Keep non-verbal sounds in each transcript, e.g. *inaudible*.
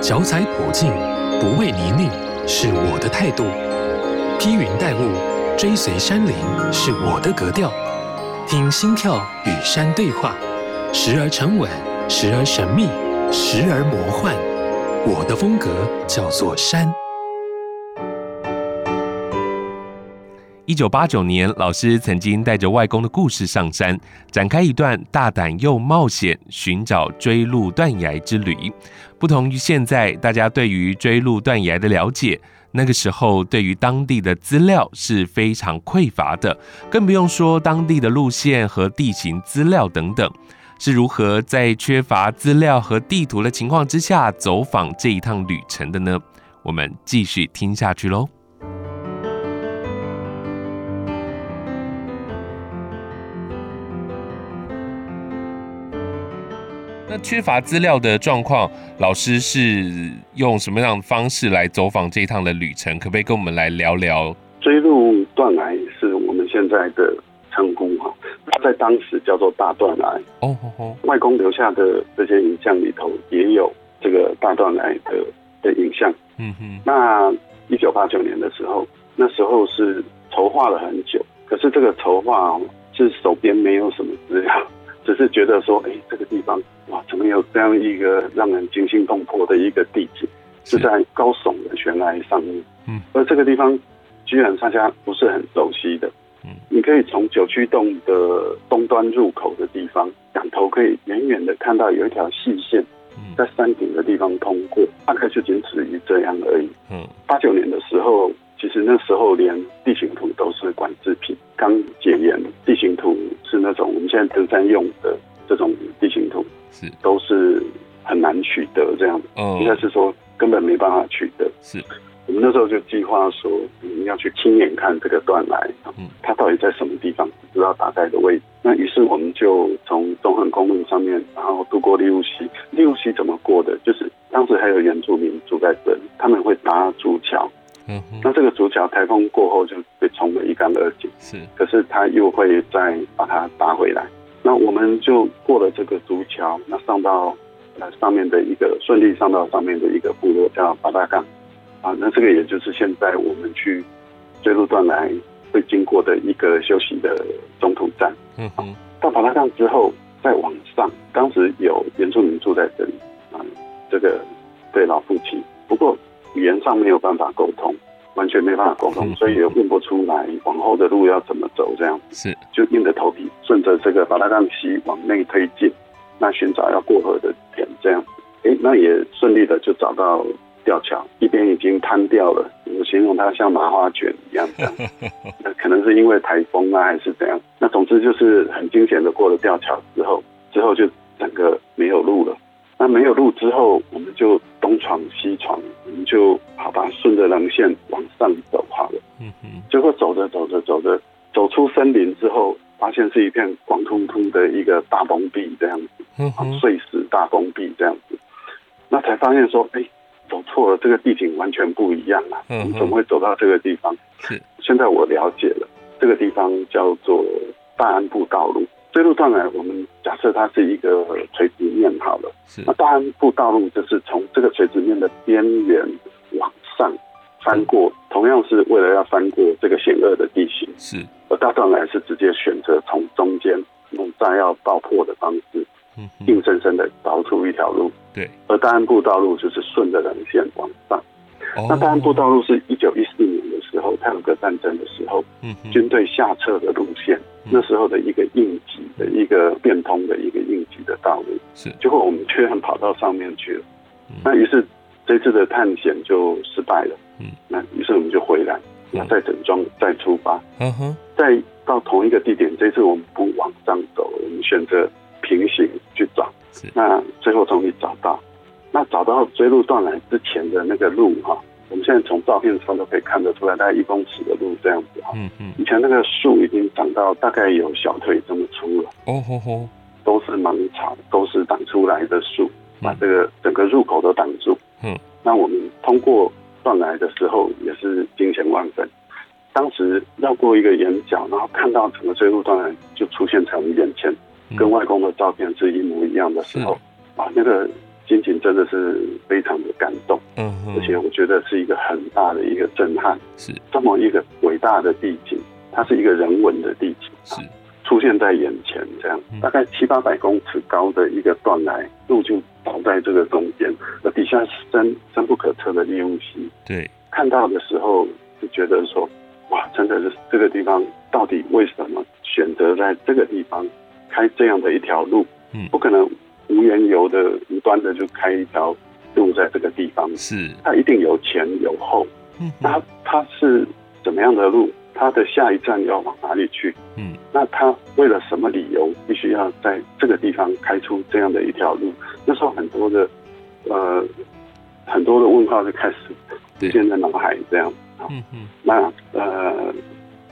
脚踩普径，不畏泥泞，是我的态度；披云戴雾，追随山林，是我的格调。听心跳与山对话，时而沉稳，时而神秘，时而魔幻。我的风格叫做山。一九八九年，老师曾经带着外公的故事上山，展开一段大胆又冒险寻找追路断崖之旅。不同于现在大家对于追鹿断崖的了解，那个时候对于当地的资料是非常匮乏的，更不用说当地的路线和地形资料等等。是如何在缺乏资料和地图的情况之下走访这一趟旅程的呢？我们继续听下去喽。那缺乏资料的状况，老师是用什么样的方式来走访这一趟的旅程？可不可以跟我们来聊聊？锥麓断崖是我们现在的称呼哈，它在当时叫做大断崖。哦哦哦，外公留下的这些影像里头也有这个大断崖的的影像。嗯哼。那一九八九年的时候，那时候是筹划了很久，可是这个筹划是手边没有什么资料。只是觉得说，哎、欸，这个地方哇，怎么有这样一个让人惊心动魄的一个地景，是在高耸的悬崖上面。嗯，而这个地方居然大家不是很熟悉的。嗯，你可以从九曲洞的东端入口的地方，仰头可以远远的看到有一条细线在山顶的地方通过，大概就仅止于这样而已。嗯，八九年的时候。其实那时候连地形图都是管制品，刚解严，地形图是那种我们现在登山用的这种是都是很难取得这样子，应该是说根本没办法取得。是我们那时候就计划说，我们要去亲眼看这个断崖，嗯，它到底在什么地方，不知道大概的位置。那于是我们就从中横公路上面，然后渡过利物溪。利物溪怎么过的？就是当时还有原住民住在这里，他们会搭竹桥。嗯，那这个竹桥台风过后就被冲得一干二净，是，可是它又会再把它搭回来。那我们就过了这个竹桥，那上到呃上面的一个顺利上到上面的一个部落叫八大岗啊，那这个也就是现在我们去锥麓断崖会经过的一个休息的中途站。嗯哼，到八大岗之后再往上，当时有原住民住在这里啊，这个对老父亲，不过。语言上没有办法沟通，完全没办法沟通，所以也问不出来往后的路要怎么走，这样。是。就硬着头皮顺着这个八大杠溪往内推进，那寻找要过河的点，这样，哎，那也顺利的就找到吊桥，一边已经瘫掉了，我形容它像麻花卷一样这样，那 *laughs* 可能是因为台风啊还是怎样，那总之就是很惊险的过了吊桥之后，之后就整个没有路了。那没有路之后，我们就东闯西闯，我们就好吧，顺着棱线往上走好了。嗯嗯。结果走着走着走着，走出森林之后，发现是一片光秃秃的一个大崩壁这样子。嗯哼。碎石大崩壁这样子，那才发现说，哎，走错了，这个地景完全不一样啊。嗯。怎么会走到这个地方？是。现在我了解了，这个地方叫做大安步道路。锥麓断崖，我们假设它是一个垂直面好了，那大安步道路就是从这个垂直面的边缘往上翻过，同样是为了要翻过这个险恶的地形，是。而大断崖是直接选择从中间用炸药爆破的方式，嗯，硬生生的凿出一条路，对。而大安步道路就是顺着人线往上。那大安步道路是一九一四年的时候，太鲁阁战争的时候，嗯，军队下撤的路线。那时候的一个应急的一个变通的一个应急的道路，是，结果我们居然跑到上面去了，嗯、那于是这次的探险就失败了，嗯，那于是我们就回来，那再整装再出发，嗯哼，再到同一个地点，这次我们不往上走，我们选择平行去找，那最后终于找到，那找到追路断来之前的那个路哈。我们现在从照片上都可以看得出来，大概一公尺的路这样子哈。嗯嗯。以前那个树已经长到大概有小腿这么粗了。哦吼吼。都是芒草，都是挡出来的树，把这个整个入口都挡住。嗯。那我们通过断崖的时候也是惊险万分。当时绕过一个岩角，然后看到整个锥麓断崖就出现在我们眼前，跟外公的照片是一模一样的时候，啊，那个心情真的是非常的感动，嗯，而且我觉得是一个很大的一个震撼，是。这么一个伟大的地景，它是一个人文的地景，是。出现在眼前，这样大概七八百公尺高的一个断崖，路就倒在这个中间，那底下是深深不可测的利用溪，对，看到的时候就觉得说，哇，真的是这个地方到底为什么选择在这个地方开这样的一条路？嗯，不可能。无缘由的、无端的就开一条路在这个地方，是它一定有前有后。嗯，那它是怎么样的路？它的下一站要往哪里去？嗯，那他为了什么理由必须要在这个地方开出这样的一条路？那时候很多的呃很多的问号就开始出现在脑海，这样。嗯嗯，那呃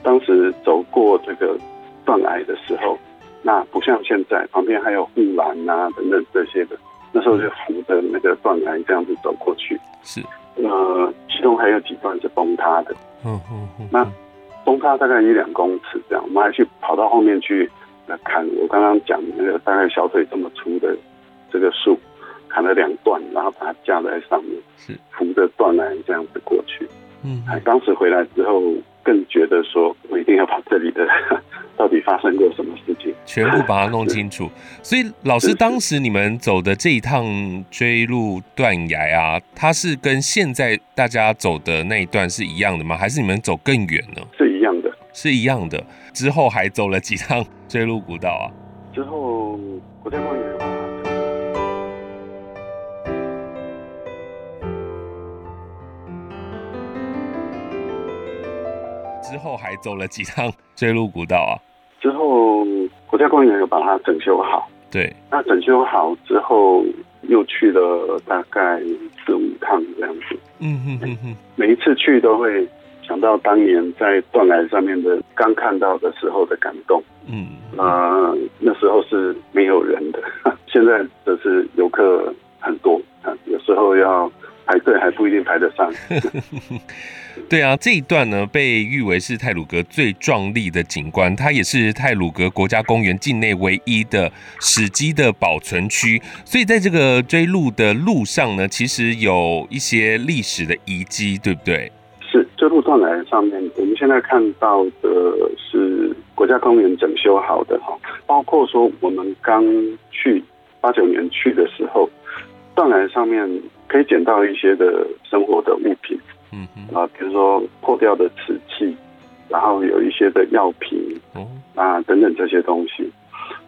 当时走过这个断崖的时候。那不像现在，旁边还有护栏啊等等这些的，那时候就扶着那个断崖这样子走过去。是，呃，其中还有几段是崩塌的。嗯嗯嗯。那崩塌大概一两公尺这样，我们还去跑到后面去砍。我刚刚讲那个大概小腿这么粗的这个树，砍了两段，然后把它架在上面，是扶着断崖这样子过去。嗯，当时回来之后，更觉得说我一定要把这里的。*laughs* 到底发生过什么事情？全部把它弄清楚。所以老师，当时你们走的这一趟追路断崖啊，它是跟现在大家走的那一段是一样的吗？还是你们走更远呢？是一样的，是一样的。之后还走了几趟追路古道啊？之后国家公园之后还走了几趟锥麓古道啊？之后国家公园有把它整修好。对，那整修好之后，又去了大概四五趟这样子。嗯哼每一次去都会想到当年在断崖上面的刚看到的时候的感动。嗯，啊、呃，那时候是没有人的，*laughs* 现在则是游客很多啊，有时候要排队还不一定排得上。*laughs* 对啊，这一段呢被誉为是泰鲁格最壮丽的景观，它也是泰鲁格国家公园境内唯一的史迹的保存区。所以在这个追路的路上呢，其实有一些历史的遗迹，对不对？是这路断来上面，我们现在看到的是国家公园整修好的哈，包括说我们刚去八九年去的时候，断崖上面可以捡到一些的生活的物品。嗯嗯啊，比如说破掉的瓷器，然后有一些的药瓶，啊等等这些东西。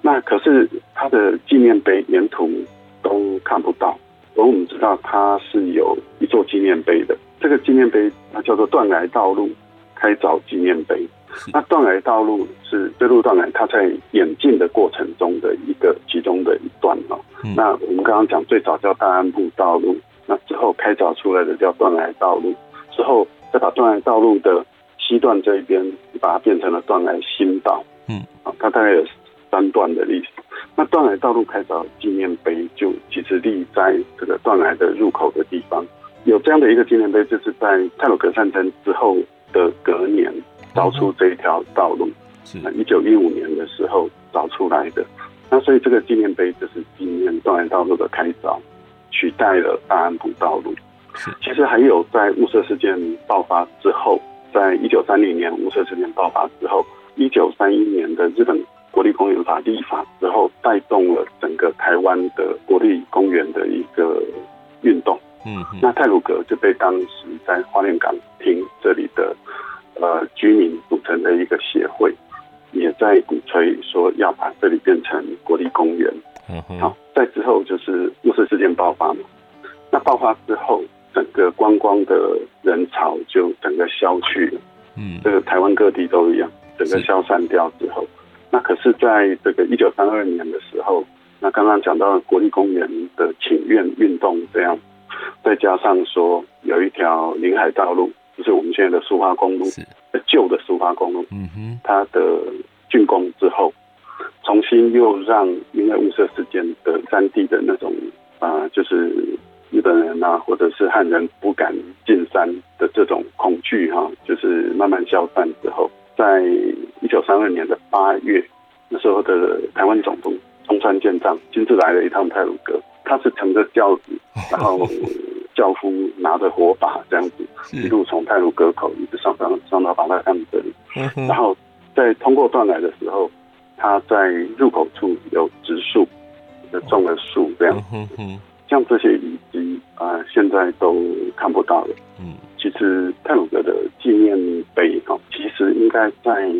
那可是它的纪念碑沿途都看不到。而我们知道它是有一座纪念碑的，这个纪念碑它叫做断崖道路开凿纪念碑。那断崖道路是这路断崖，它在演进的过程中的一个其中的一段哦。那我们刚刚讲最早叫大安步道路，那之后开凿出来的叫断崖道路。之后再把断崖道路的西段这一边，把它变成了断崖新道。嗯，啊，它大概有三段的历史。那断崖道路开凿纪念碑，就其实立在这个断崖的入口的地方。有这样的一个纪念碑，就是在泰鲁格战争之后的隔年凿出这一条道路。是，一九一五年的时候凿出来的。那所以这个纪念碑就是纪念断崖道路的开凿，取代了大安普道路。其实还有在雾社事件爆发之后，在一九三零年雾社事件爆发之后，一九三一年的日本国立公园法立法之后，带动了整个台湾的国立公园的一个运动。嗯，那泰鲁阁就被当时在花莲港厅这里的呃居民组成的一个协会，也在鼓吹说要把这里变成国立公园。嗯哼，好，在之后就是雾社事件爆发嘛，那爆发之后。整个观光的人潮就整个消去了，嗯，这个台湾各地都一样，整个消散掉之后，那可是在这个一九三二年的时候，那刚刚讲到国立公园的请愿运动这样，再加上说有一条临海道路，就是我们现在的苏花公路，旧的苏花公路，嗯哼，它的竣工之后，重新又让因为雾社事件的三地的那种啊、呃，就是。日本人啊，或者是汉人不敢进山的这种恐惧哈，就是慢慢消散之后，在一九三二年的八月，那时候的台湾总督中山舰长亲自来了一趟泰鲁阁，他是乘着轿子，然后轿夫拿着火把这样子，一路从泰鲁阁口一直上上上到巴拉干这里，然后在通过断崖的时候，他在入口处有植树，就种了树这样子，像这些遗迹啊，现在都看不到了。嗯，其实泰鲁格的纪念碑哈，其实应该在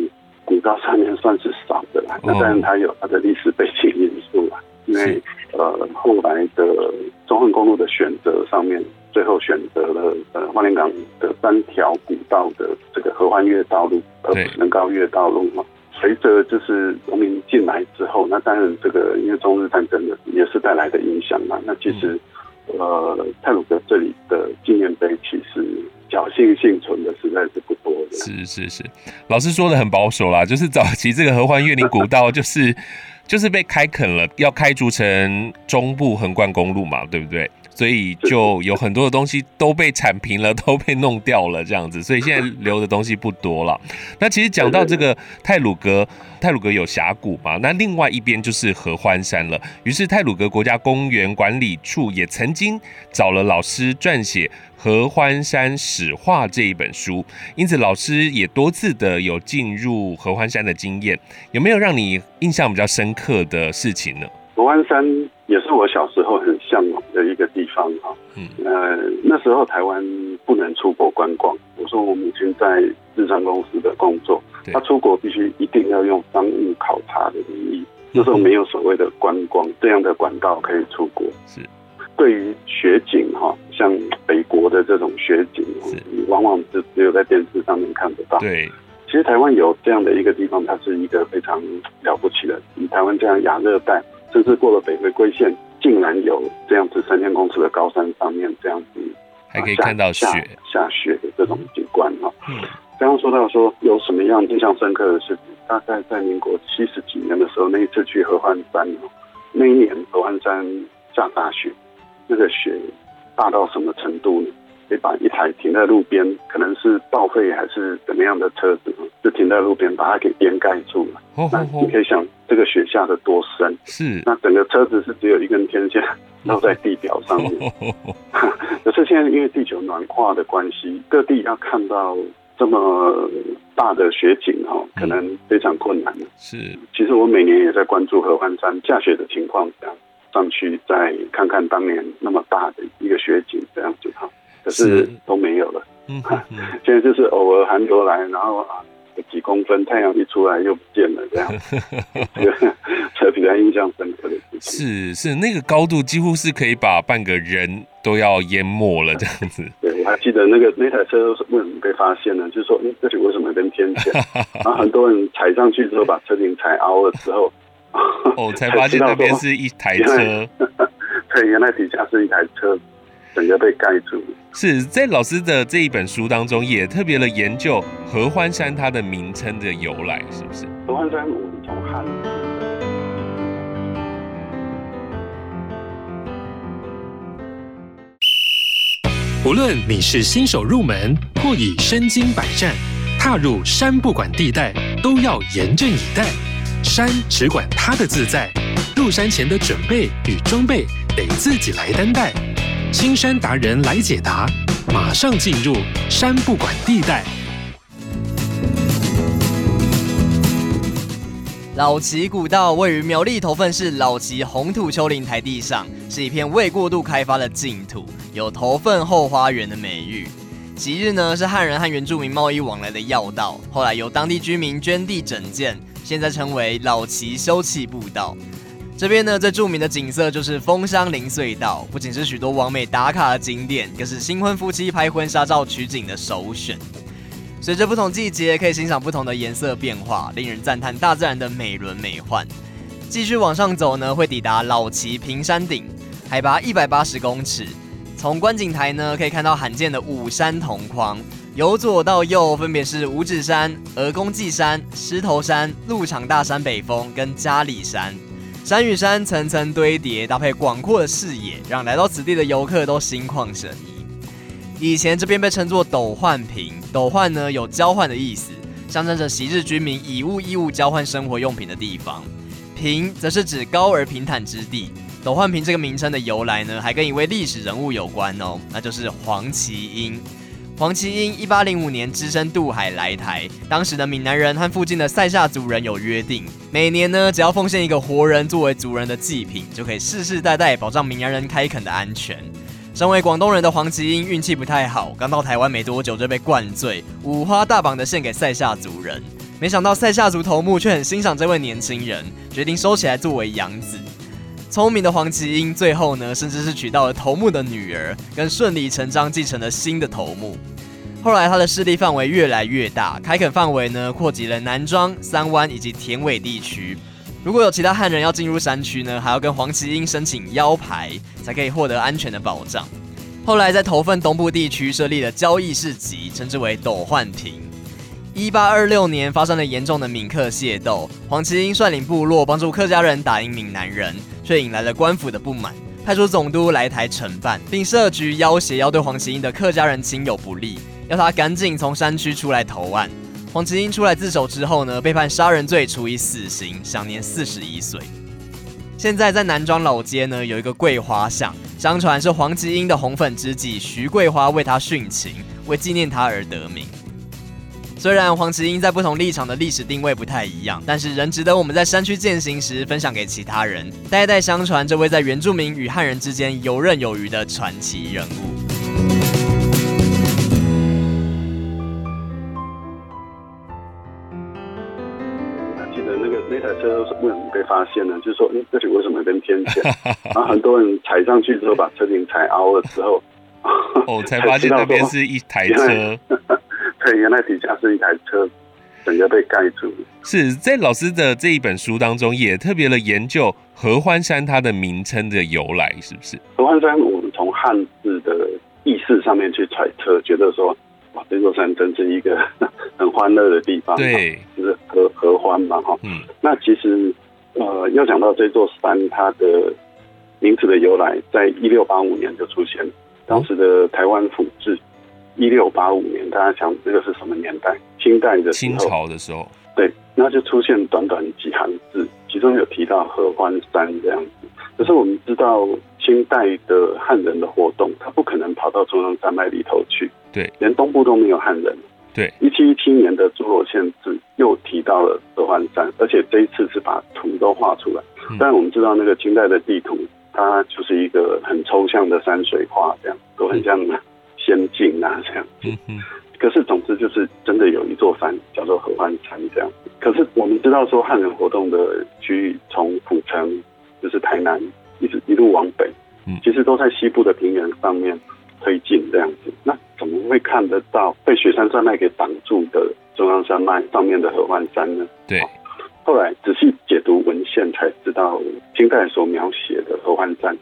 古道上面算是少的啦。那当然它有它的历史背景因素啊，因为呃后来的中横公路的选择上面，最后选择了呃花莲港的三条古道的这个合欢越道路，而不是能高越道路嘛。随着就是农民进来之后，那当然这个因为中日战争的也是带来的影响嘛。那其实。呃，泰鲁格这里的纪念碑其实侥幸幸存的实在是不多的。是是是，老师说的很保守啦，就是早期这个合欢越岭古道就是就是被开垦了，要开筑成中部横贯公路嘛，对不对？所以就有很多的东西都被铲平了，*laughs* 都被弄掉了，这样子。所以现在留的东西不多了。那其实讲到这个泰鲁格，泰鲁格有峡谷嘛，那另外一边就是合欢山了。于是泰鲁格国家公园管理处也曾经找了老师撰写《合欢山史话》这一本书，因此老师也多次的有进入合欢山的经验。有没有让你印象比较深刻的事情呢？合欢山也是我小时候很向往的一个地方哈。嗯，呃，那时候台湾不能出国观光。我说我母亲在日商公司的工作，她出国必须一定要用商务考察的名义。那时候没有所谓的观光这样的管道可以出国。是，对于雪景哈，像北国的这种雪景，往往是只有在电视上面看得到。对，其实台湾有这样的一个地方，它是一个非常了不起的。以台湾这样亚热带。甚至过了北回归线，竟然有这样子三千公尺的高山上面这样子，还可以看到雪下，下雪的这种景观哈。嗯，刚刚说到说有什么样印象深刻的事情，大概在民国七十几年的时候，那一次去合欢山，那一年合欢山下大雪，那个雪大到什么程度呢？可以把一台停在路边，可能是报废还是怎么样的车子，就停在路边，把它给掩盖住了。Oh, oh, oh. 那你可以想，这个雪下的多深？是。那整个车子是只有一根天线 *laughs* 绕在地表上面。Oh, oh, oh. 可是现在因为地球暖化的关系，各地要看到这么大的雪景哈，可能非常困难。是。其实我每年也在关注合欢山下雪的情况，这样上去再看看当年那么大的一个雪景，这样子哈。可是都没有了，嗯，*laughs* 现在就是偶尔寒流来，然后啊，几公分，太阳一出来又不见了，这样，*laughs* 这 *laughs* 比较印象深刻的事情。是是，那个高度几乎是可以把半个人都要淹没了，这样子。对，我还记得那个那台车为什么被发现呢？就是说，哎，这里为什么跟天线？*laughs* 然后很多人踩上去之后，把车顶踩凹了之后，哦，才发现那边是一台车。对，原来底下是一台车。整个被盖住。是在老师的这一本书当中，也特别的研究合欢山它的名称的由来，是不是？合欢山，我们从汉。无论你是新手入门，或已身经百战，踏入山不管地带，都要严阵以待。山只管它的自在，入山前的准备与装备，得自己来担待。青山达人来解答，马上进入山不管地带。老崎古道位于苗栗头份市老崎红土丘陵台地上，是一片未过度开发的净土，有头份后花园的美誉。昔日呢是汉人和原住民贸易往来的要道，后来由当地居民捐地整建，现在称为老崎休憩步道。这边呢，最著名的景色就是枫香林隧道，不仅是许多网美打卡的景点，更是新婚夫妻拍婚纱照取景的首选。随着不同季节，可以欣赏不同的颜色变化，令人赞叹大自然的美轮美奂。继续往上走呢，会抵达老旗平山顶，海拔一百八十公尺。从观景台呢，可以看到罕见的五山同框，由左到右分别是五指山、鹅公济山、狮头山、鹿场大山北峰跟嘉里山。山与山层层堆叠，搭配广阔的视野，让来到此地的游客都心旷神怡。以前这边被称作斗焕坪，斗焕呢有交换的意思，象征着昔日居民以物易物交换生活用品的地方。平则是指高而平坦之地，斗焕坪这个名称的由来呢，还跟一位历史人物有关哦，那就是黄麒英。黄麒英一八零五年只身渡海来台，当时的闽南人和附近的塞夏族人有约定，每年呢只要奉献一个活人作为族人的祭品，就可以世世代代保障闽南人开垦的安全。身为广东人的黄麒英运气不太好，刚到台湾没多久就被灌醉，五花大绑的献给塞夏族人。没想到塞夏族头目却很欣赏这位年轻人，决定收起来作为养子。聪明的黄麒英最后呢，甚至是娶到了头目的女儿，跟顺理成章继承了新的头目。后来他的势力范围越来越大，开垦范围呢扩及了南庄、三湾以及田尾地区。如果有其他汉人要进入山区呢，还要跟黄麒英申请腰牌，才可以获得安全的保障。后来在头份东部地区设立了交易市集，称之为斗焕坪。一八二六年发生了严重的闽客械斗，黄麒英率领部落帮助客家人打赢闽南人，却引来了官府的不满，派出总督来台惩办，并设局要挟要对黄麒英的客家人亲友不利，要他赶紧从山区出来投案。黄麒英出来自首之后呢，被判杀人罪，处以死刑，享年四十一岁。现在在南庄老街呢，有一个桂花巷，相传是黄麒英的红粉知己徐桂花为他殉情，为纪念他而得名。虽然黄麒英在不同立场的历史定位不太一样，但是仍值得我们在山区践行时分享给其他人，代代相传这位在原住民与汉人之间游刃有余的传奇人物。记得那个那台车为什么被发现呢？就是说，哎、欸，这里为什么跟天线？*laughs* 然后很多人踩上去之后，把车顶踩凹了之后，哦，才发现那边是一台车。*laughs* *laughs* 对，原来底下是一台车，整个被盖住。是在老师的这一本书当中，也特别的研究合欢山它的名称的由来，是不是？合欢山，我们从汉字的意思上面去揣测，觉得说，哇，这座山真是一个很欢乐的地方，对，就是合合欢嘛，哈。嗯。那其实，呃，要讲到这座山，它的名字的由来，在一六八五年就出现了，当时的台湾府志。一六八五年，大家想这个是什么年代？清代的时候，清朝的时候，对，那就出现短短几行字，其中有提到合欢山这样子。可是我们知道，清代的汉人的活动，他不可能跑到中央山脉里头去，对，连东部都没有汉人。对，一七一七年的《诸罗县志》又提到了合欢山，而且这一次是把图都画出来。嗯、但我们知道，那个清代的地图，它就是一个很抽象的山水画，这样都很像。嗯仙境啊，这样子。可是总之就是真的有一座山叫做合欢山这样子。可是我们知道说汉人活动的区域从府城就是台南一直一路往北，其实都在西部的平原上面推进这样子。那怎么会看得到被雪山山脉给挡住的中央山脉上面的合欢山呢？对。后来仔细解读文献才知道，清代所描写的合欢山。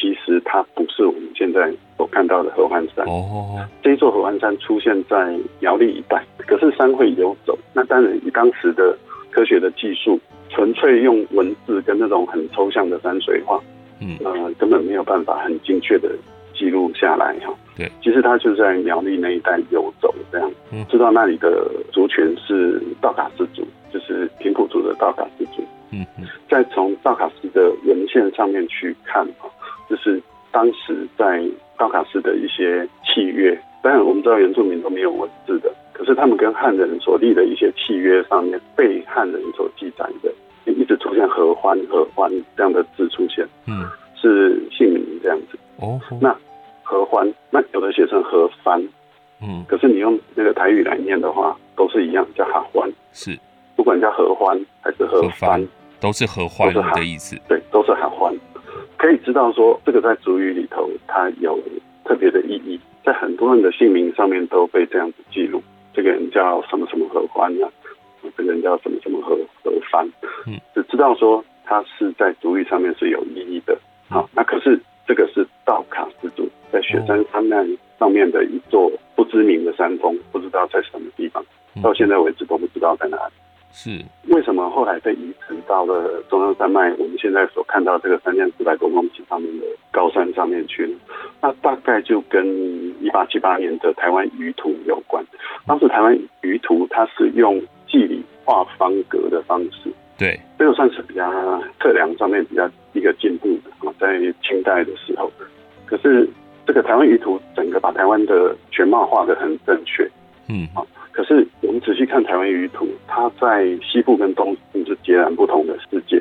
其实它不是我们现在所看到的合欢山。哦，这一座合欢山出现在苗栗一带，可是山会游走。那当然，以当时的科学的技术，纯粹用文字跟那种很抽象的山水画，嗯，呃，根本没有办法很精确的记录下来哈。对，其实它就在苗栗那一带游走这样。嗯，知道那里的族群是道卡斯族，就是平埔族的道卡斯族。嗯嗯，再从道卡斯的文献上面去看就是当时在道卡斯的一些契约，当然我们知道原住民都没有文字的，可是他们跟汉人所立的一些契约上面被汉人所记载的，一直出现合欢、合欢这样的字出现，嗯，是姓名这样子。哦，那合欢，那有的写成合番，嗯，可是你用那个台语来念的话，都是一样，叫合欢，是，不管叫合欢还是合番，都是合欢的意思，对，都是合欢。可以知道说，这个在族语里头，它有特别的意义，在很多人的姓名上面都被这样子记录。这个人叫什么什么何欢啊，这个人叫什么什么何何帆，嗯，只知道说他是在族语上面是有意义的。好，那可是这个是道卡之主在雪山山脉上面的一座不知名的山峰，不知道在什么地方，到现在为止都不知道在哪里。是为什么后来被移植到了中央山脉？我们现在所看到这个三千四百多公顷上面的高山上面去了？那大概就跟一八七八年的台湾舆图有关。当时台湾舆图它是用计里画方格的方式，对，这个算是比较测量上面比较一个进步的啊，在清代的时候。可是这个台湾舆图整个把台湾的全貌画得很正确，嗯，好。我们仔细看台湾舆图，它在西部跟东部是截然不同的世界。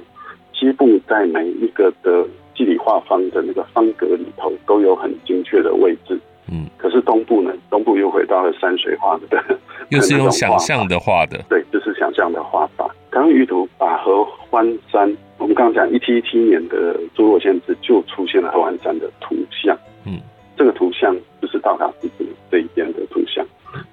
西部在每一个的地理画方的那个方格里头都有很精确的位置，嗯。可是东部呢，东部又回到了山水画的，*laughs* 又是用想象的画的，*laughs* 对，就是想象的画法。台湾舆图把合欢山，我们刚刚讲一七一七年的诸若县志就出现了合欢山的图像，嗯，这个图像就是道卡斯这一边的图像。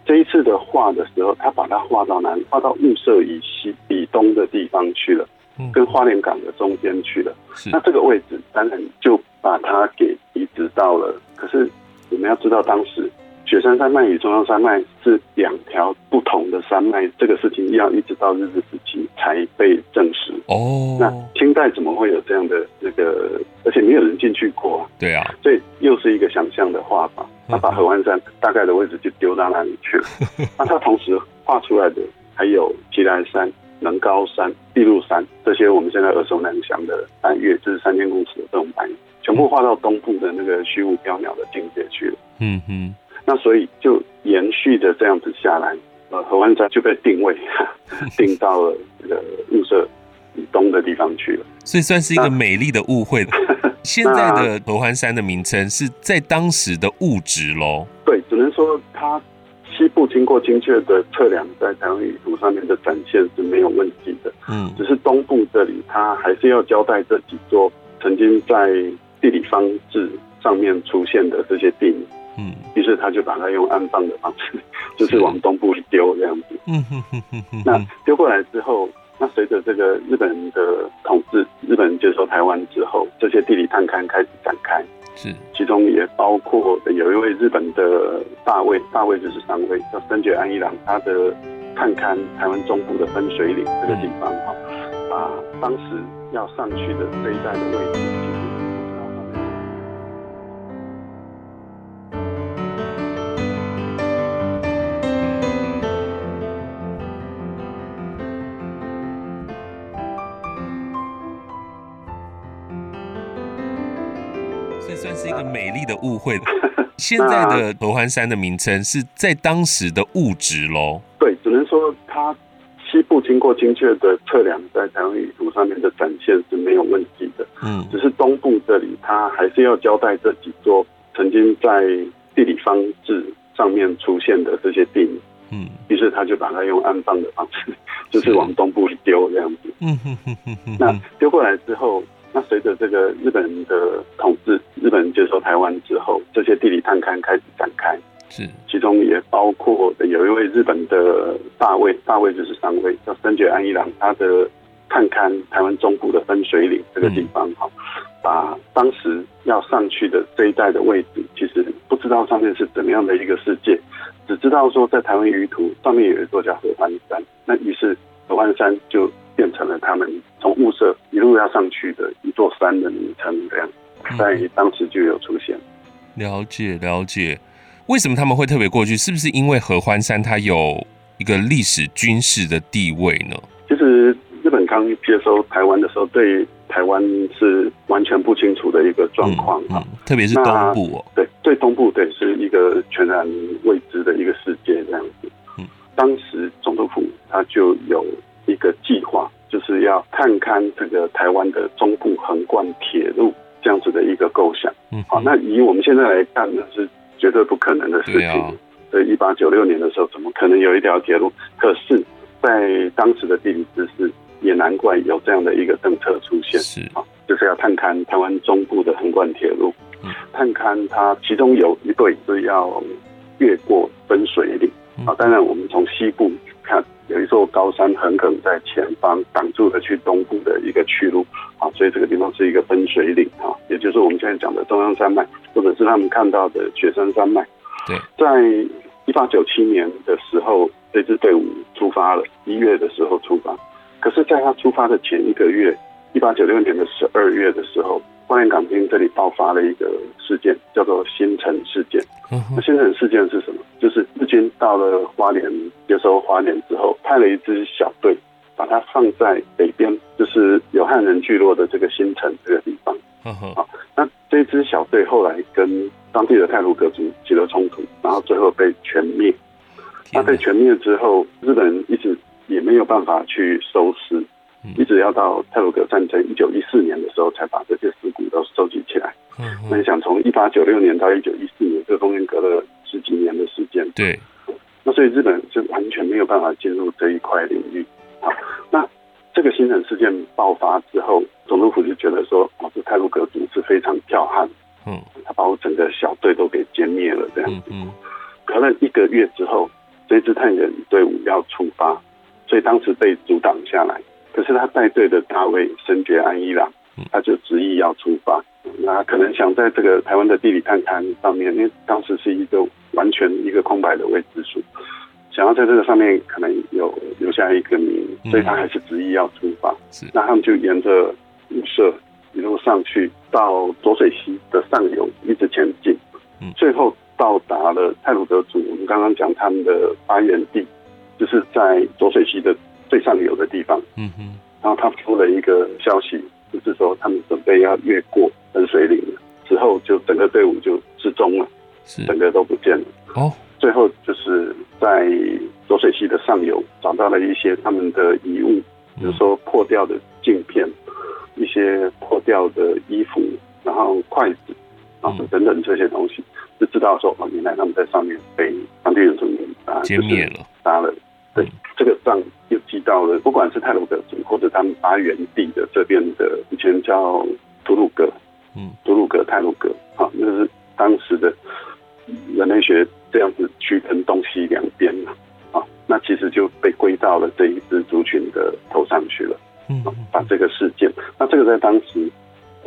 这一次的画的时候，他把它画到哪里？画到雾社以西、以东的地方去了。跟花莲港的中间去了，那这个位置当然就把它给移植到了。可是我们要知道，当时雪山山脉与中央山脉是两条不同的山脉，这个事情要一直到日治时期才被证实。哦，那清代怎么会有这样的这个？而且没有人进去过啊。对啊，所以又是一个想象的画法。他把合欢山大概的位置就丢到那里去了。*laughs* 那他同时画出来的还有奇莱山。能高山、碧露山这些我们现在耳熟能详的山岳，就是三千公尺的这种百岳，全部画到东部的那个虚无缥缈的境界去了。嗯哼，那所以就延续的这样子下来，呃，合欢山就被定位 *laughs* 定到了这个雾社以东的地方去了。所以算是一个美丽的误会。*laughs* 现在的合欢山的名称是在当时的误植喽？对，只能说它。西部经过精确的测量，在台湾地图上面的展现是没有问题的。嗯，只是东部这里，它还是要交代这几座曾经在地理方志上面出现的这些地名。嗯，于是他就把它用安放的方式，就是往东部丢这样子。嗯哼哼哼哼。那丢过来之后，那随着这个日本人的统治，日本人接收台湾之后，这些地理探勘开始展开。是，其中也包括有一位日本的大卫，大卫就是上位，叫森觉安一郎，他的探勘台湾中部的分水岭这个地方哈，把当时要上去的这一带的位置。美丽的误会。*laughs* 现在的合欢山的名称是在当时的物质喽？对，只能说它西部经过精确的测量，在台湾地图上面的展现是没有问题的。嗯，只是东部这里，它还是要交代这几座曾经在地理方志上面出现的这些地名。嗯，于是他就把它用安放的方式，就是往东部去丢这样子。嗯哼哼哼哼。那丢过来之后。那随着这个日本人的统治，日本人接收台湾之后，这些地理探勘开始展开，是。其中也包括有一位日本的大卫，大卫就是上尉，叫森觉安一郎，他的探勘台湾中部的分水岭这个地方，哈、嗯，把当时要上去的这一带的位置，其实不知道上面是怎么样的一个世界，只知道说在台湾舆图上面有一座叫合欢山，那于是合欢山就变成了他们从雾社一路要上去的一座山的名称，这样在当时就有出现。了解了解，为什么他们会特别过去？是不是因为合欢山它有一个历史军事的地位呢？其实日本刚接收台湾的时候，对台湾是完全不清楚的一个状况啊，特别是东部哦，对对，东部对是一个全然未知的一个世界这样子。嗯，当时总督府他就有一个计划。就是要探勘这个台湾的中部横贯铁路这样子的一个构想。嗯，好，那以我们现在来看呢，是绝对不可能的事情。在一八九六年的时候，怎么可能有一条铁路？可是，在当时的地理知识，也难怪有这样的一个政策出现。是啊，就是要探勘台湾中部的横贯铁路。嗯，探勘它其中有一对是要越过分水岭。啊，当然我们从西部看。有一座高山横亘在前方，挡住了去东部的一个去路啊，所以这个地方是一个分水岭啊，也就是我们现在讲的中央山脉，或者是他们看到的雪山山脉。对，在一八九七年的时候，这支队伍出发了，一月的时候出发，可是在他出发的前一个月，一八九六年的十二月的时候。花莲港边这里爆发了一个事件，叫做新城事件。那新城事件是什么？就是日军到了花莲接收花莲之后，派了一支小队把它放在北边，就是有汉人聚落的这个新城这个地方。嗯哼，好，那这支小队后来跟当地的泰鲁阁族起了冲突，然后最后被全灭。那被全灭之后，日本人一直也没有办法去收尸，一直要到泰鲁格战争一九一四年的时候，才把这些尸骨都收集起来。嗯，那你想从一八九六年到一九一四年，这中间隔了十几年的时间。对。那所以日本就完全没有办法进入这一块领域。好，那这个新城事件爆发之后，总督府就觉得说，哦，这泰鲁格族是非常彪悍。嗯。他把我整个小队都给歼灭了，这样子。嗯。隔了一个月之后。这支探险队伍要出发，所以当时被阻挡下来。可是他带队的大卫深觉安一郎，他就执意要出发。那可能想在这个台湾的地理探勘上面，因为当时是一个完全一个空白的未知数，想要在这个上面可能有留下一个名，所以他还是执意要出发。那他们就沿着雾社一路上去，到浊水溪的上游一直前进，最后。到达了泰鲁德族，我们刚刚讲他们的发源地，就是在浊水溪的最上游的地方。嗯哼。然后他出了一个消息，就是说他们准备要越过分水岭了，之后就整个队伍就失踪了，是整个都不见了。哦。最后就是在浊水溪的上游找到了一些他们的遗物，比如说破掉的镜片，一些破掉的衣服，然后筷子，然后等等这些东西。就知道说哦，原来他们在上面被当地人民啊歼灭了，杀了。对，这个账又记到了，不管是泰鲁格族或者他们发源地的这边的，以前叫图鲁格，嗯，图鲁格、泰鲁格，好，那是当时的人类学这样子区分东西两边嘛，啊，那其实就被归到了这一支族群的头上去了。嗯，把这个事件，那这个在当时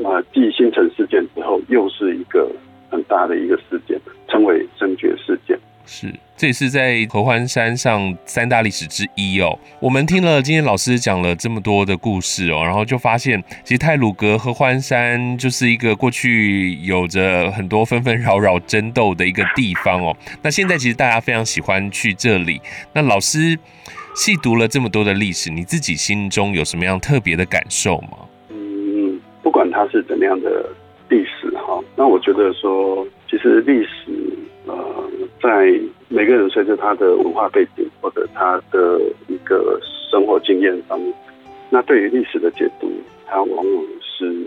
啊，继新城事件之后，又是一个。很大的一个事件，称为深觉事件。是，这也是在合欢山上三大历史之一哦。我们听了今天老师讲了这么多的故事哦，然后就发现，其实泰鲁阁合欢山就是一个过去有着很多纷纷扰扰争斗的一个地方哦。那现在其实大家非常喜欢去这里。那老师细读了这么多的历史，你自己心中有什么样特别的感受吗？嗯，不管它是怎么样的。历史哈，那我觉得说，其实历史呃，在每个人随着他的文化背景或者他的一个生活经验上面，那对于历史的解读，他往往是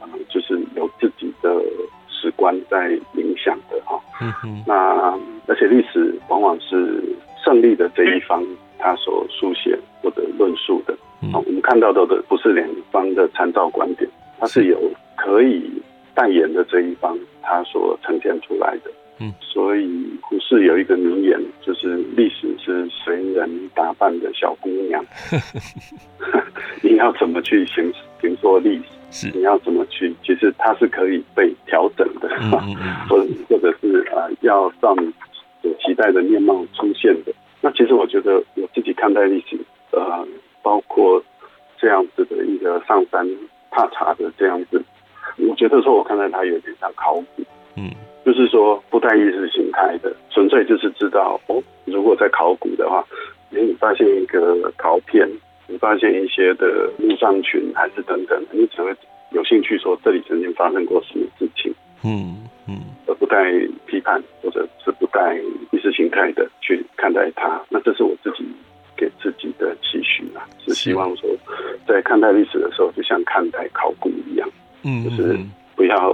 呃，就是有自己的史观在影响的哈。嗯哼。那而且历史往往是胜利的这一方他所书写或者论述的。嗯。我们看到的不是两方的参照观点，它是有可以。代言的这一方，他所呈现出来的，嗯，所以胡适有一个名言，就是历史是随人打扮的小姑娘。*laughs* 你要怎么去形形塑历史？是你要怎么去？其实它是可以被调整的，或、嗯嗯、*laughs* 或者是啊，要照你所期待的面貌出现的。那其实我觉得我自己看待历史，呃，包括这样子的一个上山踏查的这样子。我觉得说，我看待它有点像考古，嗯，就是说不带意识形态的，纯粹就是知道哦，如果在考古的话，你发现一个陶片，你发现一些的墓葬群，还是等等，你只会有兴趣说这里曾经发生过什么事情，嗯嗯，而不带批判或者是不带意识形态的去看待它。那这是我自己给自己的期许啊，是希望说在看待历史的时候，就像看待考古一样。嗯，就是不要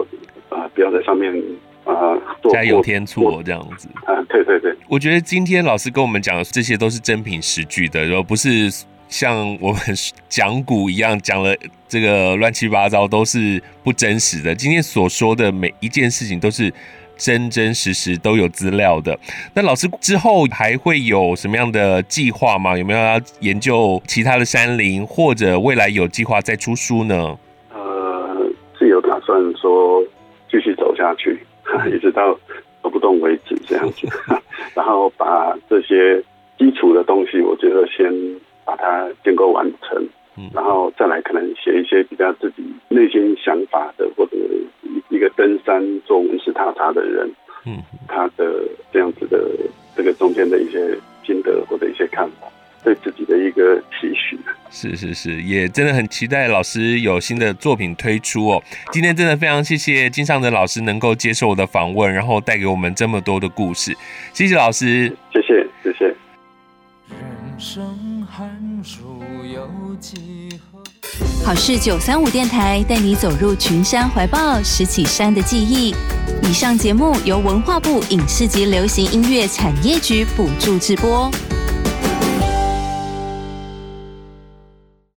啊、呃，不要在上面啊、呃、加油添醋这样子啊。对对对，我觉得今天老师跟我们讲的这些都是真凭实据的，然后不是像我们 *laughs* 讲古一样讲了这个乱七八糟，都是不真实的。今天所说的每一件事情都是真真实实都有资料的。那老师之后还会有什么样的计划吗？有没有要研究其他的山林，或者未来有计划再出书呢？呃，是有打算说继续走下去，*laughs* 一直到走不动为止这样子，然后把这些基础的东西，我觉得先把它建构完成，然后再来可能写一些比较自己内心想法的，或者一个登山做文史踏查的人，嗯，他的这样子的这个中间的一些心得或者一些看法，对自己的一个期许。是是是，也真的很期待老师有新的作品推出哦。今天真的非常谢谢金尚德老师能够接受我的访问，然后带给我们这么多的故事。谢谢老师，谢谢谢谢。人生寒暑有几何？好事九三五电台带你走入群山怀抱，拾起山的记忆。以上节目由文化部影视及流行音乐产业局补助直播。